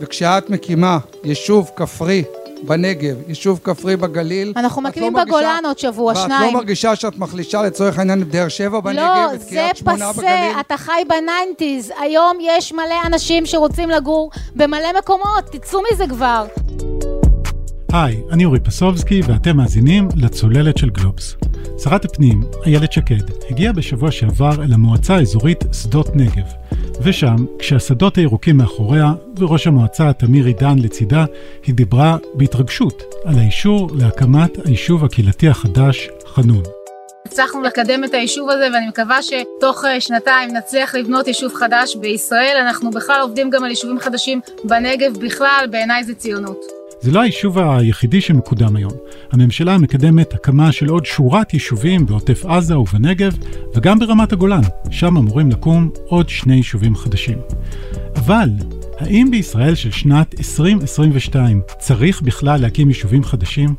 וכשאת מקימה יישוב כפרי בנגב, יישוב כפרי בגליל. אנחנו מקימים לא בגולן עוד שבוע, ואת שניים. ואת לא מרגישה שאת מחלישה לצורך העניין את באר שבע בנגב, לא, את קריית שמונה בגליל? לא, זה פסה, אתה חי ב nineties. היום יש מלא אנשים שרוצים לגור במלא מקומות, תצאו מזה כבר. היי, אני אורי פסובסקי ואתם מאזינים לצוללת של גלובס. שרת הפנים, איילת שקד, הגיעה בשבוע שעבר אל המועצה האזורית שדות נגב, ושם, כשהשדות הירוקים מאחוריה וראש המועצה תמיר עידן לצידה, היא דיברה בהתרגשות על האישור להקמת היישוב הקהילתי החדש, חנון. הצלחנו לקדם את היישוב הזה ואני מקווה שתוך שנתיים נצליח לבנות יישוב חדש בישראל. אנחנו בכלל עובדים גם על יישובים חדשים בנגב בכלל, בעיניי זה ציונות. זה לא היישוב היחידי שמקודם היום. הממשלה מקדמת הקמה של עוד שורת יישובים בעוטף עזה ובנגב, וגם ברמת הגולן, שם אמורים לקום עוד שני יישובים חדשים. אבל, האם בישראל של שנת 2022 צריך בכלל להקים יישובים חדשים?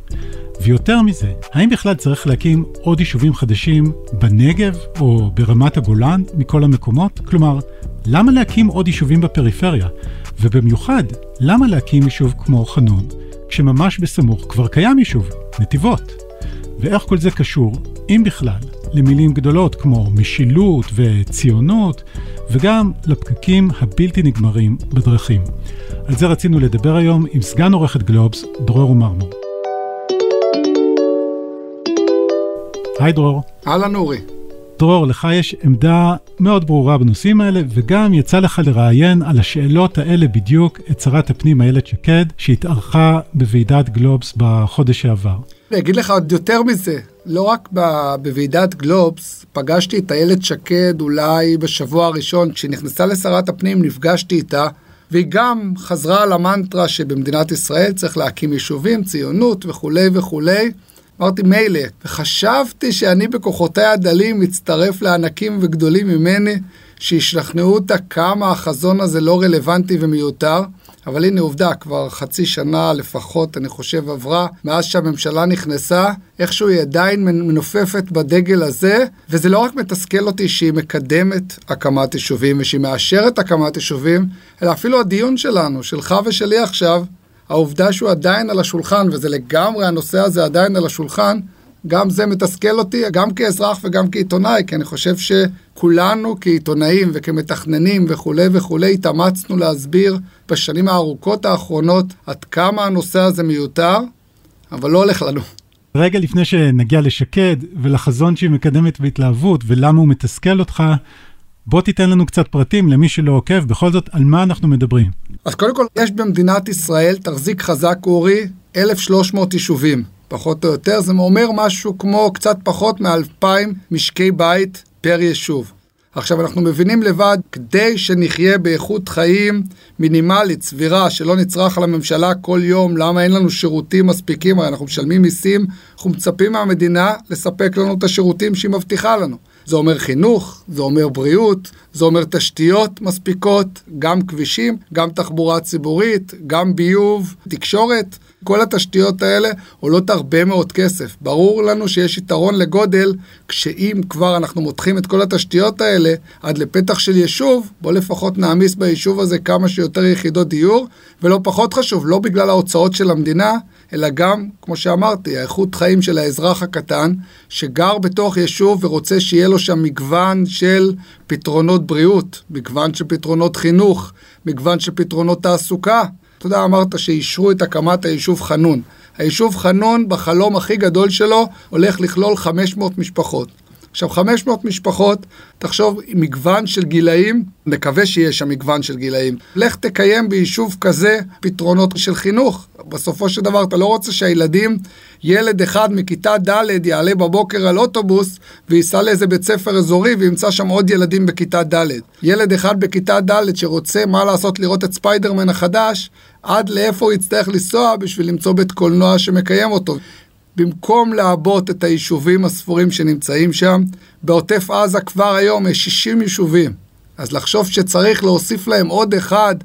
ויותר מזה, האם בכלל צריך להקים עוד יישובים חדשים בנגב או ברמת הגולן מכל המקומות? כלומר, למה להקים עוד יישובים בפריפריה? ובמיוחד, למה להקים יישוב כמו חנון, כשממש בסמוך כבר קיים יישוב, נתיבות? ואיך כל זה קשור, אם בכלל, למילים גדולות כמו משילות וציונות, וגם לפקקים הבלתי נגמרים בדרכים. על זה רצינו לדבר היום עם סגן עורכת גלובס, דרור מרמור. היי דרור. אהלן אורי. דרור, לך יש עמדה מאוד ברורה בנושאים האלה, וגם יצא לך לראיין על השאלות האלה בדיוק את שרת הפנים איילת שקד, שהתארחה בוועידת גלובס בחודש שעבר. אני אגיד לך עוד יותר מזה, לא רק בוועידת גלובס, פגשתי את איילת שקד אולי בשבוע הראשון, כשהיא נכנסה לשרת הפנים נפגשתי איתה, והיא גם חזרה על המנטרה שבמדינת ישראל צריך להקים יישובים, ציונות וכולי וכולי. אמרתי מילא, וחשבתי שאני בכוחותיי הדלים מצטרף לענקים וגדולים ממני, שישכנעו אותה כמה החזון הזה לא רלוונטי ומיותר. אבל הנה עובדה, כבר חצי שנה לפחות, אני חושב, עברה מאז שהממשלה נכנסה, איכשהו היא עדיין מנופפת בדגל הזה, וזה לא רק מתסכל אותי שהיא מקדמת הקמת יישובים ושהיא מאשרת הקמת יישובים, אלא אפילו הדיון שלנו, שלך ושלי עכשיו, העובדה שהוא עדיין על השולחן, וזה לגמרי הנושא הזה עדיין על השולחן, גם זה מתסכל אותי, גם כאזרח וגם כעיתונאי, כי אני חושב שכולנו כעיתונאים וכמתכננים וכולי וכולי, התאמצנו להסביר בשנים הארוכות האחרונות עד כמה הנושא הזה מיותר, אבל לא הולך לנו. רגע לפני שנגיע לשקד ולחזון שהיא מקדמת בהתלהבות ולמה הוא מתסכל אותך, בוא תיתן לנו קצת פרטים למי שלא עוקב, בכל זאת, על מה אנחנו מדברים. אז קודם כל, יש במדינת ישראל, תחזיק חזק אורי, 1,300 יישובים, פחות או יותר. זה אומר משהו כמו קצת פחות מ-2,000 משקי בית פר יישוב. עכשיו, אנחנו מבינים לבד, כדי שנחיה באיכות חיים מינימלית, סבירה, שלא נצרך על הממשלה כל יום, למה אין לנו שירותים מספיקים, הרי אנחנו משלמים מיסים, אנחנו מצפים מהמדינה לספק לנו את השירותים שהיא מבטיחה לנו. זה אומר חינוך, זה אומר בריאות, זה אומר תשתיות מספיקות, גם כבישים, גם תחבורה ציבורית, גם ביוב, תקשורת. כל התשתיות האלה עולות הרבה מאוד כסף. ברור לנו שיש יתרון לגודל, כשאם כבר אנחנו מותחים את כל התשתיות האלה עד לפתח של יישוב, בוא לפחות נעמיס ביישוב הזה כמה שיותר יחידות דיור, ולא פחות חשוב, לא בגלל ההוצאות של המדינה, אלא גם, כמו שאמרתי, האיכות חיים של האזרח הקטן, שגר בתוך יישוב ורוצה שיהיה לו שם מגוון של פתרונות בריאות, מגוון של פתרונות חינוך, מגוון של פתרונות תעסוקה. אתה יודע, אמרת שאישרו את הקמת היישוב חנון. היישוב חנון, בחלום הכי גדול שלו, הולך לכלול 500 משפחות. עכשיו, 500 משפחות, תחשוב, מגוון של גילאים, מקווה שיהיה שם מגוון של גילאים. לך תקיים ביישוב כזה פתרונות של חינוך. בסופו של דבר, אתה לא רוצה שהילדים, ילד אחד מכיתה ד' יעלה בבוקר על אוטובוס וייסע לאיזה בית ספר אזורי וימצא שם עוד ילדים בכיתה ד'. ילד אחד בכיתה ד' שרוצה, מה לעשות, לראות את ספיידרמן החדש, עד לאיפה הוא יצטרך לנסוע בשביל למצוא בית קולנוע שמקיים אותו. במקום לעבות את היישובים הספורים שנמצאים שם, בעוטף עזה כבר היום יש 60 יישובים. אז לחשוב שצריך להוסיף להם עוד אחד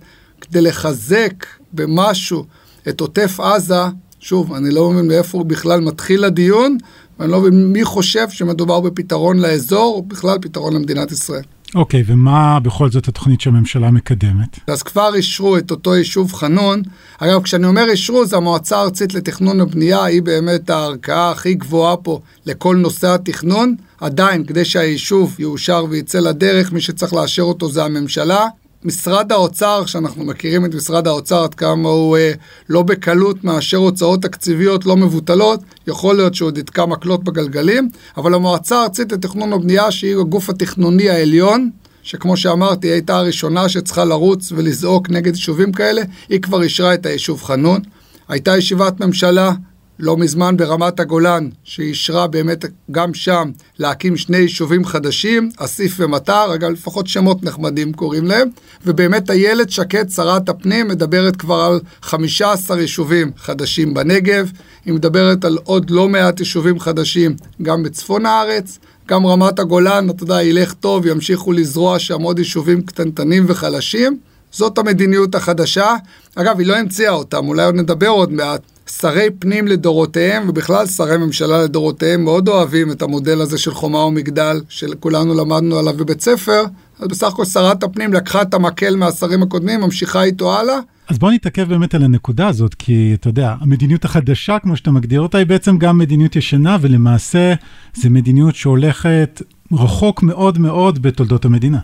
כדי לחזק במשהו את עוטף עזה, שוב, אני לא מבין מאיפה בכלל מתחיל הדיון, ואני לא מבין מי חושב שמדובר בפתרון לאזור, או בכלל פתרון למדינת ישראל. אוקיי, ומה בכל זאת התוכנית שהממשלה מקדמת? אז כבר אישרו את אותו יישוב חנון. אגב, כשאני אומר אישרו, זה המועצה הארצית לתכנון ובנייה, היא באמת הערכאה הכי גבוהה פה לכל נושא התכנון. עדיין, כדי שהיישוב יאושר ויצא לדרך, מי שצריך לאשר אותו זה הממשלה. משרד האוצר, שאנחנו מכירים את משרד האוצר עד כמה הוא אה, לא בקלות מאשר הוצאות תקציביות לא מבוטלות, יכול להיות שהוא עוד יתקע מקלות בגלגלים, אבל המועצה הארצית לתכנון ובנייה, שהיא הגוף התכנוני העליון, שכמו שאמרתי, היא הייתה הראשונה שצריכה לרוץ ולזעוק נגד יישובים כאלה, היא כבר אישרה את היישוב חנון. הייתה ישיבת ממשלה לא מזמן ברמת הגולן, שאישרה באמת גם שם להקים שני יישובים חדשים, אסיף ומטר, אגב לפחות שמות נחמדים קוראים להם, ובאמת איילת שקד, שרת הפנים, מדברת כבר על 15 יישובים חדשים בנגב, היא מדברת על עוד לא מעט יישובים חדשים גם בצפון הארץ, גם רמת הגולן, אתה יודע, ילך טוב, ימשיכו לזרוע שם עוד יישובים קטנטנים וחלשים. זאת המדיניות החדשה. אגב, היא לא המציאה אותם, אולי עוד נדבר עוד מעט. שרי פנים לדורותיהם, ובכלל שרי ממשלה לדורותיהם, מאוד אוהבים את המודל הזה של חומה ומגדל, שכולנו למדנו עליו בבית ספר. אז בסך הכל שרת הפנים לקחה את המקל מהשרים הקודמים, ממשיכה איתו הלאה. אז בוא נתעכב באמת על הנקודה הזאת, כי אתה יודע, המדיניות החדשה, כמו שאתה מגדיר אותה, היא בעצם גם מדיניות ישנה, ולמעשה זו מדיניות שהולכת רחוק מאוד מאוד בתולדות המדינה.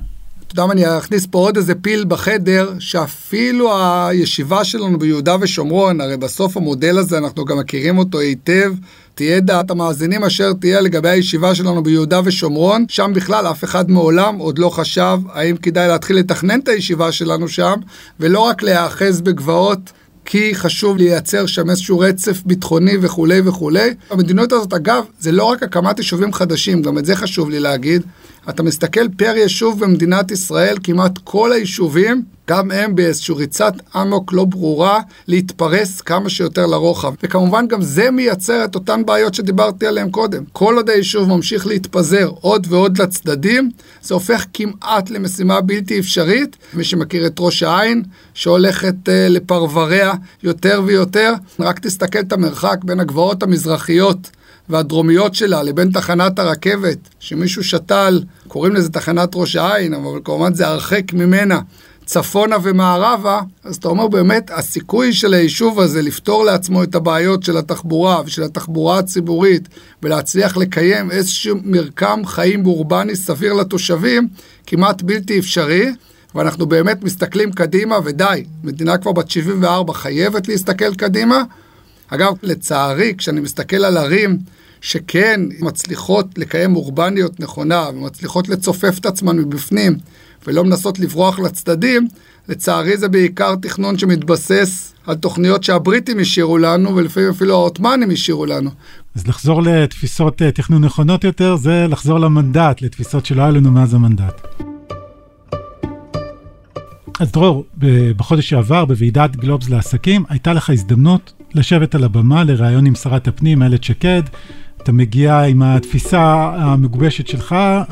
אתה יודע מה, אני אכניס פה עוד איזה פיל בחדר, שאפילו הישיבה שלנו ביהודה ושומרון, הרי בסוף המודל הזה, אנחנו גם מכירים אותו היטב, תהיה דעת המאזינים אשר תהיה לגבי הישיבה שלנו ביהודה ושומרון, שם בכלל אף אחד מעולם עוד לא חשב האם כדאי להתחיל לתכנן את הישיבה שלנו שם, ולא רק להיאחז בגבעות. כי חשוב לייצר שם איזשהו רצף ביטחוני וכולי וכולי. המדיניות הזאת, אגב, זה לא רק הקמת יישובים חדשים, גם את זה חשוב לי להגיד. אתה מסתכל פר יישוב במדינת ישראל, כמעט כל היישובים, גם הם באיזושהי ריצת אמוק לא ברורה, להתפרס כמה שיותר לרוחב. וכמובן גם זה מייצר את אותן בעיות שדיברתי עליהן קודם. כל עוד היישוב ממשיך להתפזר עוד ועוד לצדדים, זה הופך כמעט למשימה בלתי אפשרית. מי שמכיר את ראש העין, שהולכת uh, לפרבריה יותר ויותר, רק תסתכל את המרחק בין הגבעות המזרחיות והדרומיות שלה לבין תחנת הרכבת, שמישהו שתל, קוראים לזה תחנת ראש העין, אבל כמובן זה הרחק ממנה. צפונה ומערבה, אז אתה אומר באמת, הסיכוי של היישוב הזה לפתור לעצמו את הבעיות של התחבורה ושל התחבורה הציבורית ולהצליח לקיים איזשהו מרקם חיים אורבני סביר לתושבים, כמעט בלתי אפשרי. ואנחנו באמת מסתכלים קדימה, ודי, מדינה כבר בת 74 חייבת להסתכל קדימה. אגב, לצערי, כשאני מסתכל על ערים שכן מצליחות לקיים אורבניות נכונה ומצליחות לצופף את עצמן מבפנים ולא מנסות לברוח לצדדים, לצערי זה בעיקר תכנון שמתבסס על תוכניות שהבריטים השאירו לנו ולפעמים אפילו העות'מאנים השאירו לנו. אז לחזור לתפיסות אה, תכנון נכונות יותר זה לחזור למנדט, לתפיסות שלא היה לנו מאז המנדט. אז דרור, בחודש שעבר בוועידת גלובס לעסקים הייתה לך הזדמנות לשבת על הבמה לראיון עם שרת הפנים איילת שקד. אתה מגיע עם התפיסה המגובשת שלך, אה,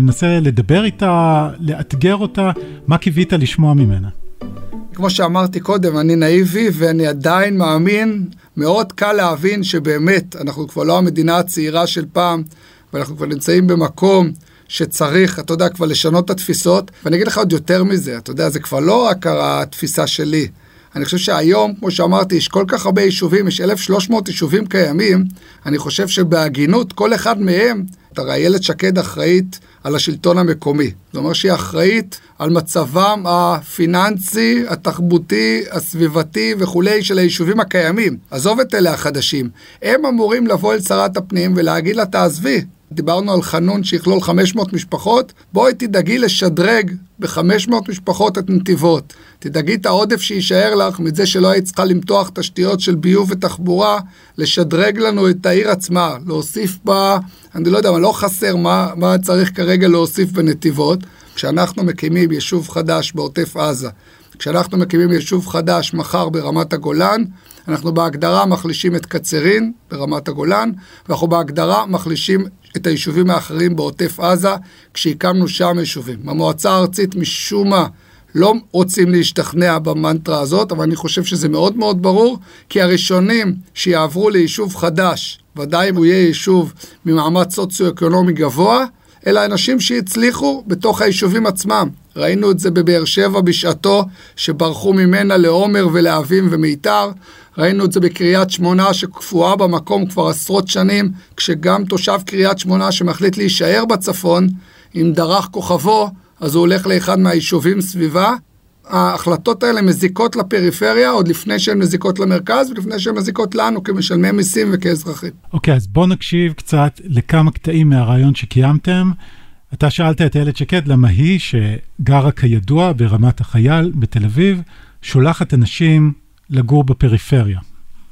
מנסה לדבר איתה, לאתגר אותה, מה קיווית לשמוע ממנה? כמו שאמרתי קודם, אני נאיבי ואני עדיין מאמין, מאוד קל להבין שבאמת אנחנו כבר לא המדינה הצעירה של פעם, ואנחנו כבר נמצאים במקום שצריך, אתה יודע, כבר לשנות את התפיסות, ואני אגיד לך עוד יותר מזה, אתה יודע, זה כבר לא רק התפיסה שלי. אני חושב שהיום, כמו שאמרתי, יש כל כך הרבה יישובים, יש 1,300 יישובים קיימים, אני חושב שבהגינות, כל אחד מהם, הרי איילת שקד אחראית על השלטון המקומי. זאת אומרת שהיא אחראית על מצבם הפיננסי, התרבותי, הסביבתי וכולי של היישובים הקיימים. עזוב את אלה החדשים. הם אמורים לבוא אל שרת הפנים ולהגיד לה, תעזבי, דיברנו על חנון שיכלול 500 משפחות, בואי תדאגי לשדרג ב-500 משפחות את נתיבות. תדאגי את העודף שיישאר לך מזה שלא היית צריכה למתוח תשתיות של ביוב ותחבורה, לשדרג לנו את העיר עצמה, להוסיף בה, אני לא יודע, לא חסר מה, מה צריך כרגע להוסיף בנתיבות. כשאנחנו מקימים יישוב חדש בעוטף עזה, כשאנחנו מקימים יישוב חדש מחר ברמת הגולן, אנחנו בהגדרה מחלישים את קצרין ברמת הגולן, ואנחנו בהגדרה מחלישים את היישובים האחרים בעוטף עזה, כשהקמנו שם יישובים. המועצה הארצית משום מה לא רוצים להשתכנע במנטרה הזאת, אבל אני חושב שזה מאוד מאוד ברור, כי הראשונים שיעברו ליישוב חדש, ודאי אם הוא יהיה יישוב ממעמד סוציו-אקונומי גבוה, אלא אנשים שהצליחו בתוך היישובים עצמם. ראינו את זה בבאר שבע בשעתו, שברחו ממנה לעומר ולאבים ומיתר. ראינו את זה בקריית שמונה שקפואה במקום כבר עשרות שנים, כשגם תושב קריית שמונה שמחליט להישאר בצפון, אם דרך כוכבו, אז הוא הולך לאחד מהיישובים סביבה. ההחלטות האלה מזיקות לפריפריה עוד לפני שהן מזיקות למרכז ולפני שהן מזיקות לנו כמשלמי מיסים וכאזרחים. אוקיי, okay, אז בואו נקשיב קצת לכמה קטעים מהרעיון שקיימתם. אתה שאלת את איילת שקד למה היא, שגרה כידוע ברמת החייל בתל אביב, שולחת אנשים לגור בפריפריה.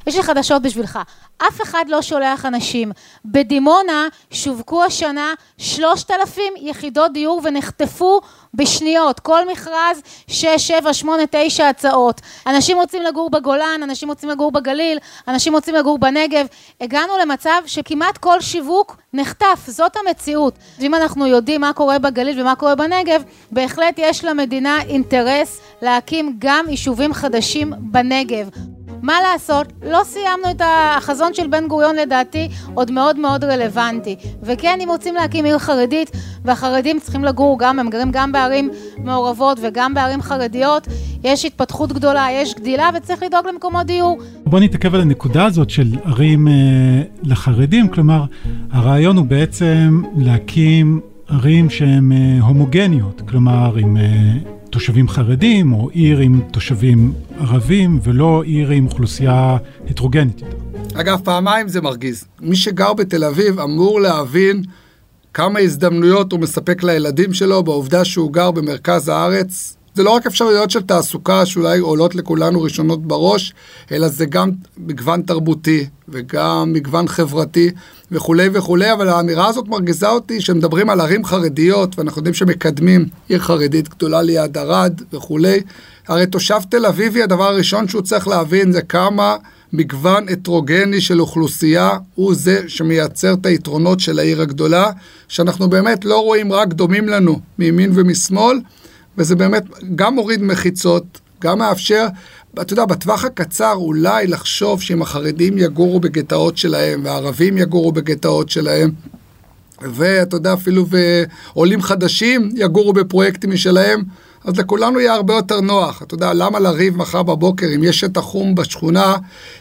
יש לי חדשות בשבילך, אף אחד לא שולח אנשים. בדימונה שווקו השנה 3,000 יחידות דיור ונחטפו בשניות. כל מכרז 6, 7, 8, 9 הצעות. אנשים רוצים לגור בגולן, אנשים רוצים לגור בגליל, אנשים רוצים לגור בנגב. הגענו למצב שכמעט כל שיווק נחטף, זאת המציאות. ואם אנחנו יודעים מה קורה בגליל ומה קורה בנגב, בהחלט יש למדינה אינטרס להקים גם יישובים חדשים בנגב. מה לעשות, לא סיימנו את החזון של בן גוריון לדעתי, עוד מאוד מאוד רלוונטי. וכן, אם רוצים להקים עיר חרדית, והחרדים צריכים לגור גם, הם גרים גם בערים מעורבות וגם בערים חרדיות, יש התפתחות גדולה, יש גדילה וצריך לדאוג למקומות דיור. בוא נתעכב על הנקודה הזאת של ערים אה, לחרדים, כלומר, הרעיון הוא בעצם להקים ערים שהן אה, הומוגניות, כלומר, עם... תושבים חרדים, או עיר עם תושבים ערבים, ולא עיר עם אוכלוסייה הטרוגנית. אגב, פעמיים זה מרגיז. מי שגר בתל אביב אמור להבין כמה הזדמנויות הוא מספק לילדים שלו בעובדה שהוא גר במרכז הארץ, זה לא רק אפשרויות של תעסוקה שאולי עולות לכולנו ראשונות בראש, אלא זה גם מגוון תרבותי וגם מגוון חברתי וכולי וכולי, אבל האמירה הזאת מרגיזה אותי שמדברים על ערים חרדיות, ואנחנו יודעים שמקדמים עיר חרדית גדולה ליד ערד וכולי. הרי תושב תל אביבי, הדבר הראשון שהוא צריך להבין זה כמה מגוון הטרוגני של אוכלוסייה הוא זה שמייצר את היתרונות של העיר הגדולה, שאנחנו באמת לא רואים רק דומים לנו מימין ומשמאל, וזה באמת גם מוריד מחיצות, גם מאפשר, אתה יודע, בטווח הקצר אולי לחשוב שאם החרדים יגורו בגטאות שלהם והערבים יגורו בגטאות שלהם, ואתה יודע, אפילו ועולים חדשים יגורו בפרויקטים משלהם, אז לכולנו יהיה הרבה יותר נוח. אתה יודע, למה לריב מחר בבוקר אם יש שטח חום בשכונה,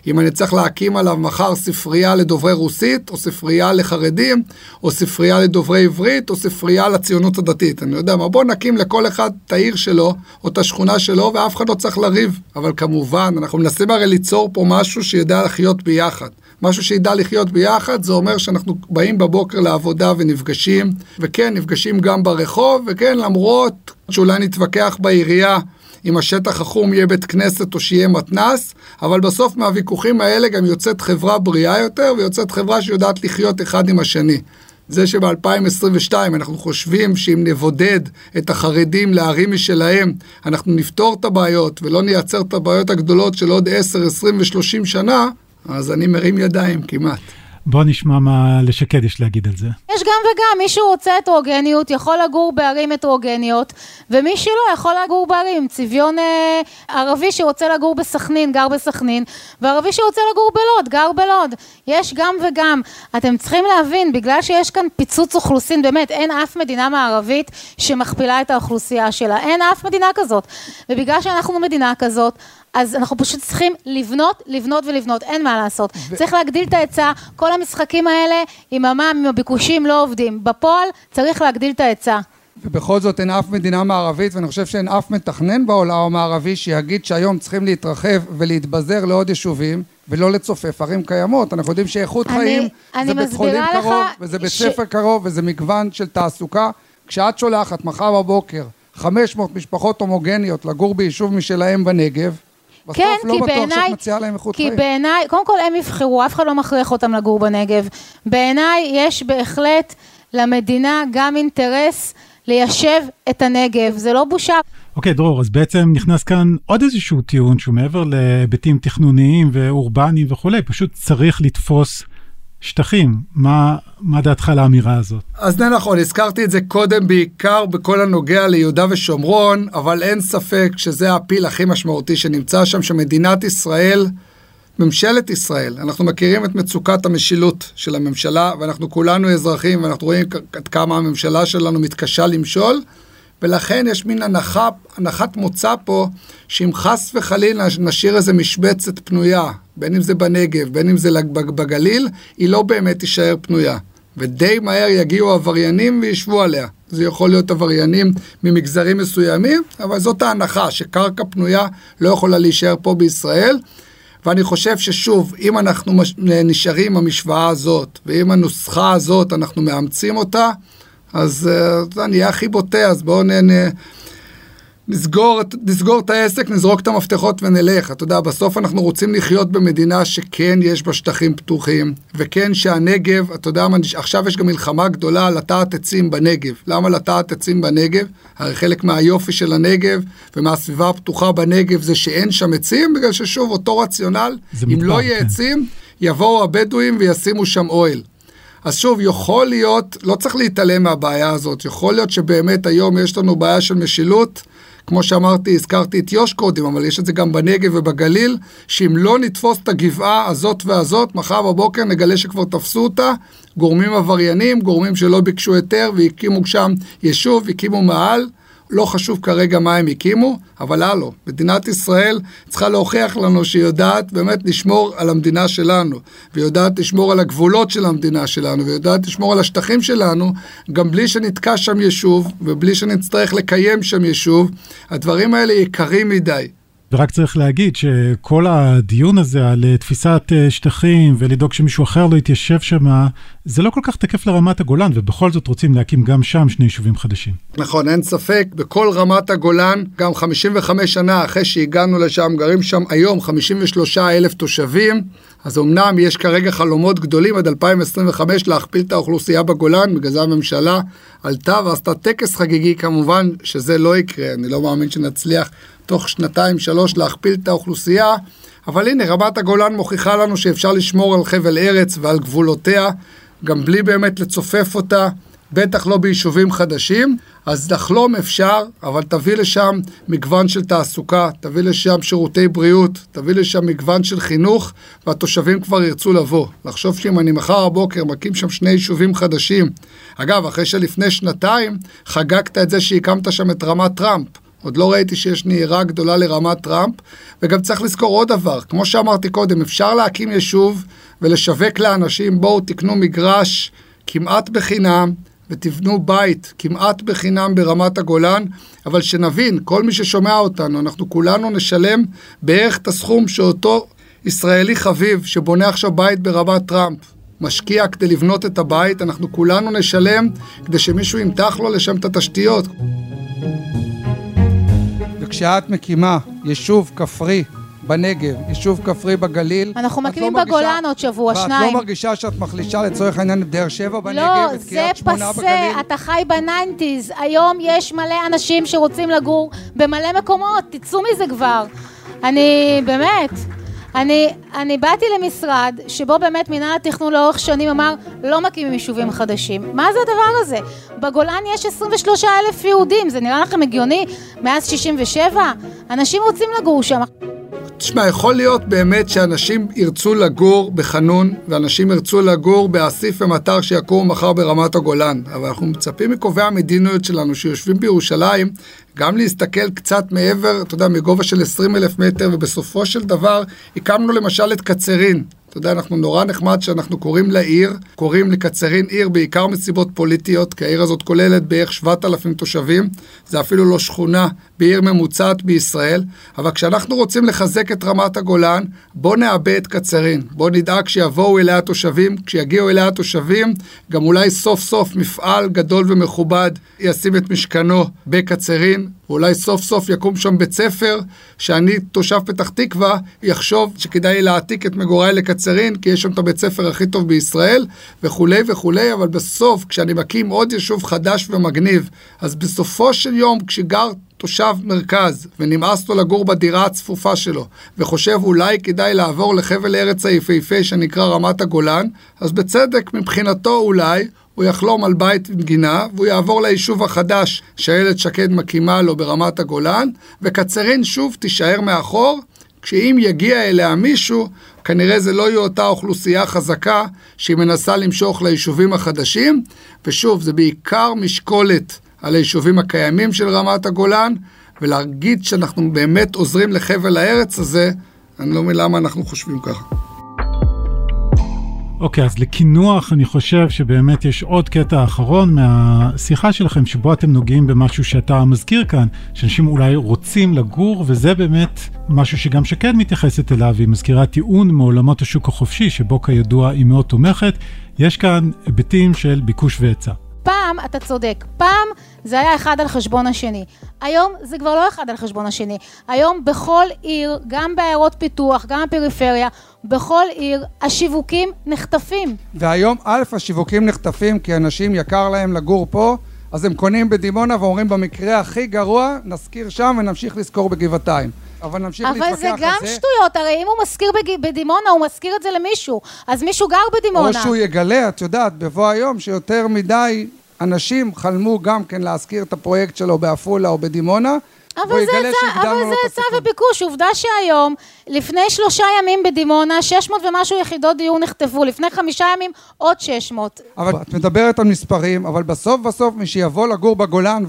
אם אני צריך להקים עליו מחר ספרייה לדוברי רוסית, או ספרייה לחרדים, או ספרייה לדוברי עברית, או ספרייה לציונות הדתית. אני יודע מה, בוא נקים לכל אחד את העיר שלו, או את השכונה שלו, ואף אחד לא צריך לריב. אבל כמובן, אנחנו מנסים הרי ליצור פה משהו שידע לחיות ביחד. משהו שידע לחיות ביחד, זה אומר שאנחנו באים בבוקר לעבודה ונפגשים, וכן, נפגשים גם ברחוב, וכן, למרות שאולי נתווכח בעירייה אם השטח החום יהיה בית כנסת או שיהיה מתנ"ס, אבל בסוף מהוויכוחים האלה גם יוצאת חברה בריאה יותר, ויוצאת חברה שיודעת לחיות אחד עם השני. זה שב-2022 אנחנו חושבים שאם נבודד את החרדים לערים משלהם, אנחנו נפתור את הבעיות ולא נייצר את הבעיות הגדולות של עוד 10, 20 ו-30 שנה, אז אני מרים ידיים כמעט. בוא נשמע מה לשקד יש להגיד על זה. יש גם וגם, מי שרוצה הטרוגניות יכול לגור בערים הטרוגניות, ומי שלא יכול לגור בערים. צביון אה, ערבי שרוצה לגור בסכנין, גר בסכנין, וערבי שרוצה לגור בלוד, גר בלוד. יש גם וגם. אתם צריכים להבין, בגלל שיש כאן פיצוץ אוכלוסין, באמת, אין אף מדינה מערבית שמכפילה את האוכלוסייה שלה. אין אף מדינה כזאת. ובגלל שאנחנו מדינה כזאת, אז אנחנו פשוט צריכים לבנות, לבנות ולבנות, אין מה לעשות. ו... צריך להגדיל את ההיצע, כל המשחקים האלה עם המע"מ, עם הביקושים לא עובדים. בפועל צריך להגדיל את ההיצע. ובכל זאת אין אף מדינה מערבית, ואני חושב שאין אף מתכנן בעולם המערבי שיגיד שהיום צריכים להתרחב ולהתבזר לעוד יישובים, ולא לצופף ערים קיימות. אנחנו יודעים שאיכות אני, חיים אני זה בית חולים קרוב, וזה בית ש... ספר קרוב, וזה מגוון של תעסוקה. כשאת שולחת מחר בבוקר 500 משפחות הומוגניות לגור ביישוב משלהם בנגב, בסוף כן, לא בטוח שאת מציעה להם איכות חיים. כי בעיניי, קודם כל הם יבחרו, אף אחד לא מכריח אותם לגור בנגב. בעיניי יש בהחלט למדינה גם אינטרס ליישב את הנגב, זה לא בושה. אוקיי, okay, דרור, אז בעצם נכנס כאן עוד איזשהו טיעון שהוא מעבר להיבטים תכנוניים ואורבניים וכולי, פשוט צריך לתפוס שטחים. מה, מה דעתך על האמירה הזאת? אז זה נכון, הזכרתי את זה קודם בעיקר בכל הנוגע ליהודה ושומרון, אבל אין ספק שזה הפיל הכי משמעותי שנמצא שם, שמדינת ישראל ממשלת ישראל, אנחנו מכירים את מצוקת המשילות של הממשלה, ואנחנו כולנו אזרחים, ואנחנו רואים עד כמה הממשלה שלנו מתקשה למשול, ולכן יש מין הנחה, הנחת מוצא פה, שאם חס וחלילה נשאיר איזה משבצת פנויה, בין אם זה בנגב, בין אם זה בגליל, היא לא באמת תישאר פנויה. ודי מהר יגיעו עבריינים וישבו עליה. זה יכול להיות עבריינים ממגזרים מסוימים, אבל זאת ההנחה שקרקע פנויה לא יכולה להישאר פה בישראל. ואני חושב ששוב, אם אנחנו נשארים עם המשוואה הזאת, ואם הנוסחה הזאת, אנחנו מאמצים אותה, אז uh, אני אהיה הכי בוטה, אז בואו. נסגור, נסגור את העסק, נזרוק את המפתחות ונלך. אתה יודע, בסוף אנחנו רוצים לחיות במדינה שכן יש בה שטחים פתוחים, וכן שהנגב, אתה יודע מה, עכשיו יש גם מלחמה גדולה על לטעת עצים בנגב. למה לטעת עצים בנגב? הרי חלק מהיופי של הנגב ומהסביבה הפתוחה בנגב זה שאין שם עצים, בגלל ששוב, אותו רציונל, אם מדבר, לא יהיה כן. עצים, יבואו הבדואים וישימו שם אוהל. אז שוב, יכול להיות, לא צריך להתעלם מהבעיה הזאת, יכול להיות שבאמת היום יש לנו בעיה של משילות, כמו שאמרתי, הזכרתי את יו"ש קודם, אבל יש את זה גם בנגב ובגליל, שאם לא נתפוס את הגבעה הזאת והזאת, מחר בבוקר נגלה שכבר תפסו אותה, גורמים עבריינים, גורמים שלא ביקשו היתר והקימו שם יישוב, הקימו מעל. לא חשוב כרגע מה הם הקימו, אבל הלו, מדינת ישראל צריכה להוכיח לנו שהיא יודעת באמת לשמור על המדינה שלנו, ויודעת לשמור על הגבולות של המדינה שלנו, ויודעת לשמור על השטחים שלנו, גם בלי שנתקע שם יישוב, ובלי שנצטרך לקיים שם יישוב, הדברים האלה יקרים מדי. ורק צריך להגיד שכל הדיון הזה על אה, תפיסת אה, שטחים ולדאוג שמישהו אחר לא יתיישב שם, זה לא כל כך תקף לרמת הגולן, ובכל זאת רוצים להקים גם שם שני יישובים חדשים. נכון, אין ספק, בכל רמת הגולן, גם 55 שנה אחרי שהגענו לשם, גרים שם היום 53 אלף תושבים. אז אמנם יש כרגע חלומות גדולים עד 2025 להכפיל את האוכלוסייה בגולן, בגלל זה הממשלה עלתה ועשתה טקס חגיגי, כמובן שזה לא יקרה, אני לא מאמין שנצליח תוך שנתיים שלוש להכפיל את האוכלוסייה, אבל הנה רמת הגולן מוכיחה לנו שאפשר לשמור על חבל ארץ ועל גבולותיה, גם בלי באמת לצופף אותה, בטח לא ביישובים חדשים, אז לחלום אפשר, אבל תביא לשם מגוון של תעסוקה, תביא לשם שירותי בריאות, תביא לשם מגוון של חינוך, והתושבים כבר ירצו לבוא. לחשוב שאם אני מחר בבוקר מקים שם שני יישובים חדשים, אגב, אחרי שלפני שנתיים חגגת את זה שהקמת שם את רמת טראמפ. עוד לא ראיתי שיש נהירה גדולה לרמת טראמפ, וגם צריך לזכור עוד דבר, כמו שאמרתי קודם, אפשר להקים יישוב ולשווק לאנשים, בואו תקנו מגרש כמעט בחינם, ותבנו בית כמעט בחינם ברמת הגולן, אבל שנבין, כל מי ששומע אותנו, אנחנו כולנו נשלם בערך את הסכום שאותו ישראלי חביב שבונה עכשיו בית ברמת טראמפ. משקיע כדי לבנות את הבית, אנחנו כולנו נשלם כדי שמישהו ימתח לו לשם את התשתיות. וכשאת מקימה יישוב כפרי בנגב, יישוב כפרי בגליל. אנחנו מקימים לא בגולן עוד שבוע, שניים. ואת לא מרגישה שאת מחלישה לצורך העניין את באר שבע בנגב, לא, את קריית שמונה בגליל? לא, זה פסה, אתה חי בניינטיז. היום יש מלא אנשים שרוצים לגור במלא מקומות, תצאו מזה כבר. אני, באמת. אני, אני באתי למשרד שבו באמת מנהל התכנון לאורך שנים אמר לא מקימים יישובים חדשים. מה זה הדבר הזה? בגולן יש 23 אלף יהודים, זה נראה לכם הגיוני? מאז 67? אנשים רוצים לגור שם. תשמע, יכול להיות באמת שאנשים ירצו לגור בחנון, ואנשים ירצו לגור באסיף ומטר שיקום מחר ברמת הגולן, אבל אנחנו מצפים מקובעי המדיניות שלנו שיושבים בירושלים, גם להסתכל קצת מעבר, אתה יודע, מגובה של 20 אלף מטר, ובסופו של דבר הקמנו למשל את קצרין. אתה יודע, אנחנו נורא נחמד שאנחנו קוראים לעיר, קוראים לקצרין עיר בעיקר מסיבות פוליטיות, כי העיר הזאת כוללת בערך 7,000 תושבים, זה אפילו לא שכונה בעיר ממוצעת בישראל, אבל כשאנחנו רוצים לחזק את רמת הגולן, בואו נעבה את קצרין, בואו נדאג שיבואו אליה התושבים, כשיגיעו אליה התושבים, גם אולי סוף סוף מפעל גדול ומכובד ישים את משכנו בקצרין, ואולי סוף סוף יקום שם בית ספר, שאני, תושב פתח תקווה, יחשוב שכדאי להעתיק את מגוריי לקצרין, כי יש שם את הבית ספר הכי טוב בישראל, וכולי וכולי, אבל בסוף, כשאני מקים עוד יישוב חדש ומגניב, אז בסופו של יום, כשגר תושב מרכז ונמאס לו לגור בדירה הצפופה שלו וחושב אולי כדאי לעבור לחבל ארץ היפהפה שנקרא רמת הגולן, אז בצדק מבחינתו אולי הוא יחלום על בית עם גינה, והוא יעבור ליישוב החדש שאיילת שקד מקימה לו ברמת הגולן, וקצרין שוב תישאר מאחור, כשאם יגיע אליה מישהו, כנראה זה לא יהיה אותה אוכלוסייה חזקה שהיא מנסה למשוך ליישובים החדשים, ושוב, זה בעיקר משקולת על היישובים הקיימים של רמת הגולן, ולהגיד שאנחנו באמת עוזרים לחבל הארץ הזה, אני לא מבין למה אנחנו חושבים ככה. אוקיי, okay, אז לקינוח אני חושב שבאמת יש עוד קטע אחרון מהשיחה שלכם, שבו אתם נוגעים במשהו שאתה מזכיר כאן, שאנשים אולי רוצים לגור, וזה באמת משהו שגם שקד מתייחסת אליו, היא מזכירה טיעון מעולמות השוק החופשי, שבו כידוע היא מאוד תומכת. יש כאן היבטים של ביקוש והיצע. פעם, אתה צודק, פעם זה היה אחד על חשבון השני. היום זה כבר לא אחד על חשבון השני. היום בכל עיר, גם בעיירות פיתוח, גם בפריפריה, בכל עיר השיווקים נחטפים. והיום א', השיווקים נחטפים כי אנשים יקר להם לגור פה, אז הם קונים בדימונה ואומרים במקרה הכי גרוע, נשכיר שם ונמשיך לשכור בגבעתיים. אבל נמשיך להתווכח על זה. אבל זה גם שטויות, הרי אם הוא משכיר בדימונה, הוא משכיר את זה למישהו, אז מישהו גר בדימונה. או שהוא יגלה, את יודעת, בבוא היום, שיותר מדי אנשים חלמו גם כן להשכיר את הפרויקט שלו בעפולה או בדימונה, אבל זה היצע וביקוש, עובדה שהיום, לפני שלושה ימים בדימונה, 600 ומשהו יחידות דיור נכתבו, לפני חמישה ימים עוד 600. אבל את מדברת על מספרים, אבל בסוף בסוף מי שיבוא לגור בגולן,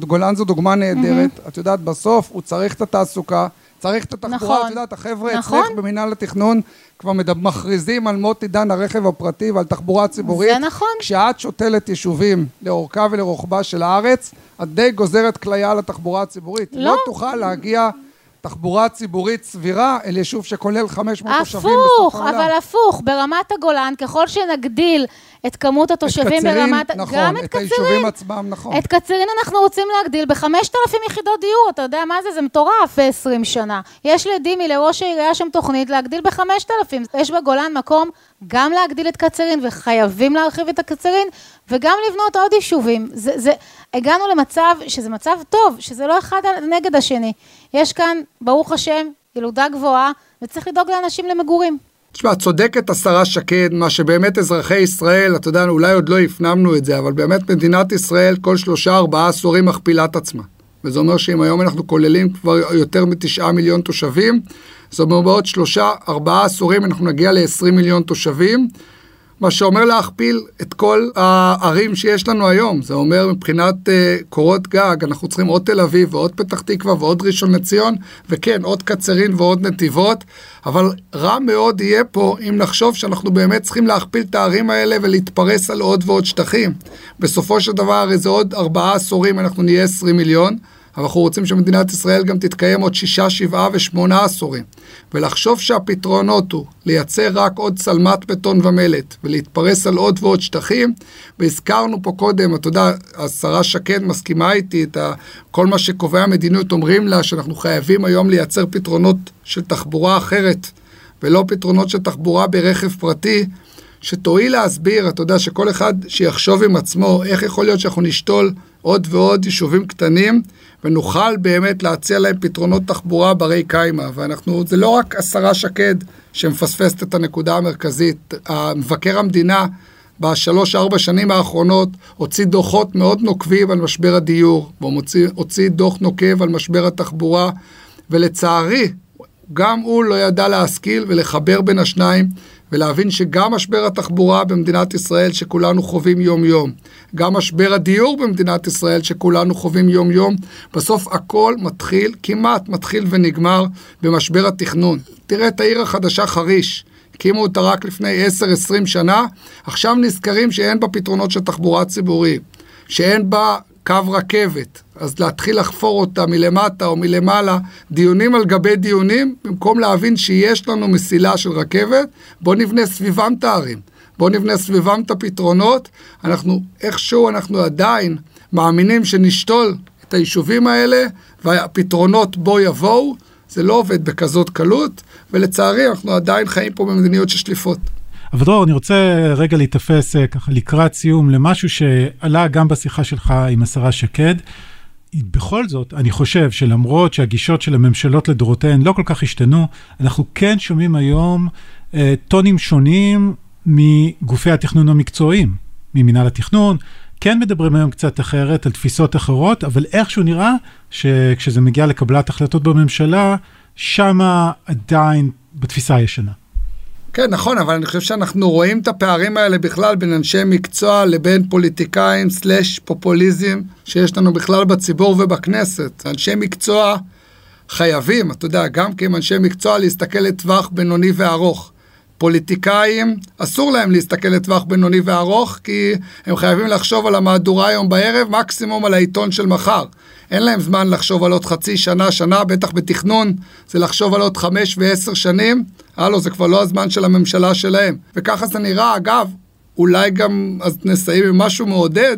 וגולן זו דוגמה נהדרת, את יודעת, בסוף הוא צריך את התעסוקה, צריך את התחבורה, נכון, את יודעת, החבר'ה נכון. אצלך במנהל התכנון כבר מכריזים על מות עידן הרכב הפרטי ועל תחבורה ציבורית. זה נכון. כשאת שותלת יישובים לאורכה ולרוחבה של הארץ, את די גוזרת כליה לתחבורה הציבורית. לא. לא תוכל להגיע... תחבורה ציבורית סבירה אל יישוב שכולל 500 תושבים בסוף העולם. הפוך, אבל הפוך, ברמת הגולן, ככל שנגדיל את כמות התושבים את קצרין, ברמת... נכון, גם את, את קצרין. היישובים עצמם, נכון. את קצרין אנחנו רוצים להגדיל ב-5,000 יחידות דיור, אתה יודע מה זה? זה מטורף ב-20 שנה. יש לדימי, לראש העירייה שם תוכנית להגדיל ב-5,000. יש בגולן מקום גם להגדיל את קצרין, וחייבים להרחיב את הקצרין, וגם לבנות עוד יישובים. זה, זה, הגענו למצב שזה מצב טוב, שזה לא אחד נגד השני. יש כאן, ברוך השם, ילודה גבוהה, וצריך לדאוג לאנשים למגורים. תשמע, צודקת השרה שקד, מה שבאמת אזרחי ישראל, אתה יודע, אולי עוד לא הפנמנו את זה, אבל באמת מדינת ישראל כל שלושה ארבעה עשורים מכפילה את עצמה. וזה אומר שאם היום אנחנו כוללים כבר יותר מתשעה מיליון תושבים, זאת אומרת בעוד שלושה ארבעה עשורים אנחנו נגיע ל-20 מיליון תושבים. מה שאומר להכפיל את כל הערים שיש לנו היום. זה אומר מבחינת uh, קורות גג, אנחנו צריכים עוד תל אביב ועוד פתח תקווה ועוד ראשון לציון, וכן, עוד קצרין ועוד נתיבות, אבל רע מאוד יהיה פה אם נחשוב שאנחנו באמת צריכים להכפיל את הערים האלה ולהתפרס על עוד ועוד שטחים. בסופו של דבר, הרי זה עוד ארבעה עשורים, אנחנו נהיה 20 מיליון. אנחנו רוצים שמדינת ישראל גם תתקיים עוד שישה, שבעה ושמונה עשורים. ולחשוב שהפתרונות הוא לייצר רק עוד צלמת בטון ומלט ולהתפרס על עוד ועוד שטחים, והזכרנו פה קודם, אתה יודע, השרה שקד מסכימה איתי, את ה, כל מה שקובעי המדיניות אומרים לה, שאנחנו חייבים היום לייצר פתרונות של תחבורה אחרת, ולא פתרונות של תחבורה ברכב פרטי. שתואיל להסביר, אתה יודע, שכל אחד שיחשוב עם עצמו איך יכול להיות שאנחנו נשתול עוד ועוד יישובים קטנים ונוכל באמת להציע להם פתרונות תחבורה ברי קיימא. ואנחנו, זה לא רק השרה שקד שמפספסת את הנקודה המרכזית. מבקר המדינה בשלוש-ארבע שנים האחרונות הוציא דוחות מאוד נוקבים על משבר הדיור, והוא הוציא דוח נוקב על משבר התחבורה, ולצערי, גם הוא לא ידע להשכיל ולחבר בין השניים. ולהבין שגם משבר התחבורה במדינת ישראל שכולנו חווים יום-יום, גם משבר הדיור במדינת ישראל שכולנו חווים יום-יום, בסוף הכל מתחיל, כמעט מתחיל ונגמר במשבר התכנון. תראה את העיר החדשה חריש. הקימו אותה רק לפני 10-20 שנה, עכשיו נזכרים שאין בה פתרונות של תחבורה ציבורית, שאין בה קו רכבת, אז להתחיל לחפור אותה מלמטה או מלמעלה, דיונים על גבי דיונים, במקום להבין שיש לנו מסילה של רכבת, בואו נבנה סביבם את הערים, בואו נבנה סביבם את הפתרונות, אנחנו איכשהו, אנחנו עדיין מאמינים שנשתול את היישובים האלה, והפתרונות בו יבואו, זה לא עובד בכזאת קלות, ולצערי אנחנו עדיין חיים פה במדיניות של שליפות. אבל דרור, אני רוצה רגע להתאפס אה, ככה לקראת סיום למשהו שעלה גם בשיחה שלך עם השרה שקד. בכל זאת, אני חושב שלמרות שהגישות של הממשלות לדורותיהן לא כל כך השתנו, אנחנו כן שומעים היום אה, טונים שונים מגופי התכנון המקצועיים, ממינהל התכנון, כן מדברים היום קצת אחרת, על תפיסות אחרות, אבל איכשהו נראה שכשזה מגיע לקבלת החלטות בממשלה, שמה עדיין בתפיסה הישנה. כן, נכון, אבל אני חושב שאנחנו רואים את הפערים האלה בכלל בין אנשי מקצוע לבין פוליטיקאים סלאש פופוליזם שיש לנו בכלל בציבור ובכנסת. אנשי מקצוע חייבים, אתה יודע, גם כי הם אנשי מקצוע, להסתכל לטווח בינוני וארוך. פוליטיקאים, אסור להם להסתכל לטווח בינוני וארוך, כי הם חייבים לחשוב על המהדורה היום בערב, מקסימום על העיתון של מחר. אין להם זמן לחשוב על עוד חצי שנה, שנה, בטח בתכנון, זה לחשוב על עוד חמש ועשר שנים. הלו, זה כבר לא הזמן של הממשלה שלהם. וככה זה נראה, אגב, אולי גם, אז נסיים עם משהו מעודד,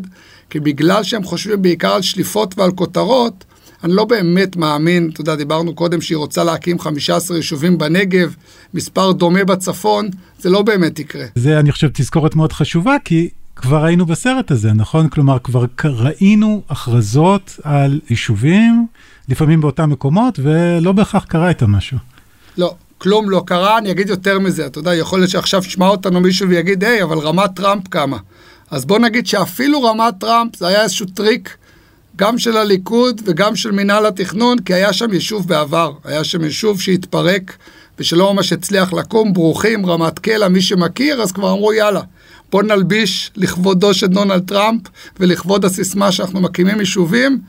כי בגלל שהם חושבים בעיקר על שליפות ועל כותרות, אני לא באמת מאמין, אתה יודע, דיברנו קודם שהיא רוצה להקים 15 יישובים בנגב, מספר דומה בצפון, זה לא באמת יקרה. זה, אני חושב, תזכורת מאוד חשובה, כי כבר היינו בסרט הזה, נכון? כלומר, כבר ראינו הכרזות על יישובים, לפעמים באותם מקומות, ולא בהכרח קרה איתם משהו. לא, כלום לא קרה, אני אגיד יותר מזה, אתה יודע, יכול להיות שעכשיו ישמע אותנו מישהו ויגיד, היי, אבל רמת טראמפ קמה. אז בוא נגיד שאפילו רמת טראמפ זה היה איזשהו טריק גם של הליכוד וגם של מינהל התכנון, כי היה שם יישוב בעבר, היה שם יישוב שהתפרק ושלא ממש הצליח לקום, ברוכים, רמת קלע, מי שמכיר, אז כבר אמרו יאללה, בוא נלביש לכבודו של דונלד טראמפ ולכבוד הסיסמה שאנחנו מקימים יישובים,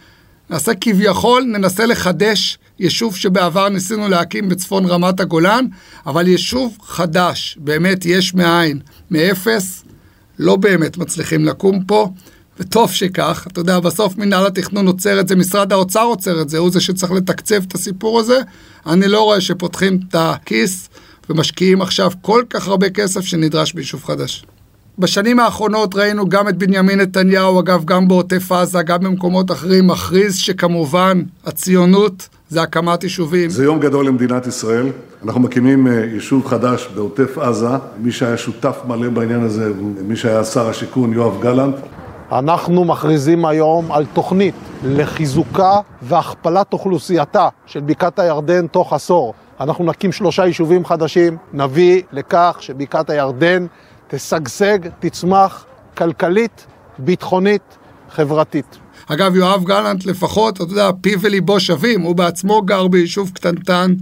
נעשה כביכול, ננסה לחדש יישוב שבעבר ניסינו להקים בצפון רמת הגולן, אבל יישוב חדש, באמת יש מאין, מאפס, לא באמת מצליחים לקום פה. וטוב שכך, אתה יודע, בסוף מנהל התכנון עוצר את זה, משרד האוצר עוצר את זה, הוא זה שצריך לתקצב את הסיפור הזה. אני לא רואה שפותחים את הכיס ומשקיעים עכשיו כל כך הרבה כסף שנדרש ביישוב חדש. בשנים האחרונות ראינו גם את בנימין נתניהו, אגב, גם בעוטף עזה, גם במקומות אחרים, מכריז שכמובן הציונות זה הקמת יישובים. זה יום גדול למדינת ישראל. אנחנו מקימים אה, יישוב חדש בעוטף עזה. מי שהיה שותף מלא בעניין הזה הוא מי שהיה שר השיכון יואב גלנט. אנחנו מכריזים היום על תוכנית לחיזוקה והכפלת אוכלוסייתה של בקעת הירדן תוך עשור. אנחנו נקים שלושה יישובים חדשים, נביא לכך שבקעת הירדן תשגשג, תצמח כלכלית, ביטחונית, חברתית. אגב, יואב גלנט לפחות, אתה יודע, פיו וליבו שווים, הוא בעצמו גר ביישוב קטנטן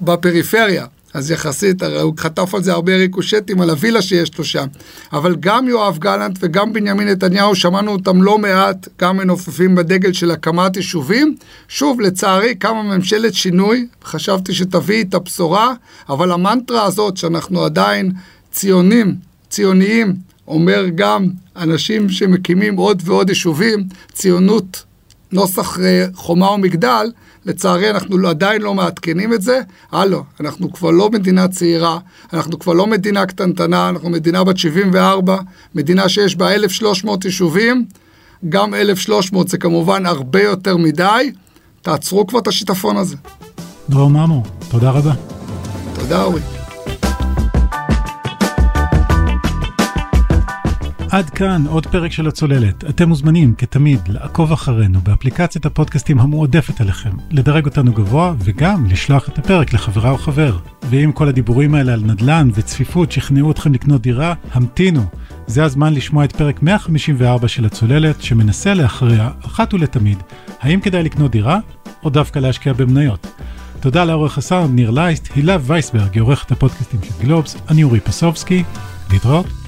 בפריפריה. אז יחסית, הרי הוא חטף על זה הרבה ריקושטים על הווילה שיש לו שם. אבל גם יואב גלנט וגם בנימין נתניהו, שמענו אותם לא מעט, גם מנופפים בדגל של הקמת יישובים. שוב, לצערי, קמה ממשלת שינוי, חשבתי שתביא את הבשורה, אבל המנטרה הזאת שאנחנו עדיין ציונים, ציוניים, אומר גם אנשים שמקימים עוד ועוד יישובים, ציונות נוסח אה, חומה ומגדל, לצערי אנחנו לא, עדיין לא מעדכנים את זה. הלו, אנחנו כבר לא מדינה צעירה, אנחנו כבר לא מדינה קטנטנה, אנחנו מדינה בת 74, מדינה שיש בה 1,300 יישובים, גם 1,300 זה כמובן הרבה יותר מדי, תעצרו כבר את השיטפון הזה. דרור ממו, תודה רבה. תודה אורי. עד כאן עוד פרק של הצוללת. אתם מוזמנים, כתמיד, לעקוב אחרינו באפליקציית הפודקאסטים המועדפת עליכם, לדרג אותנו גבוה וגם לשלוח את הפרק לחברה או חבר. ואם כל הדיבורים האלה על נדל"ן וצפיפות שכנעו אתכם לקנות דירה, המתינו. זה הזמן לשמוע את פרק 154 של הצוללת, שמנסה להכריע, אחת ולתמיד, האם כדאי לקנות דירה, או דווקא להשקיע במניות. תודה לעורך הסאונד ניר לייסט, הילה וייסברג עורכת הפודקאסטים של גלובס, אני אורי פסובסקי, להתראות.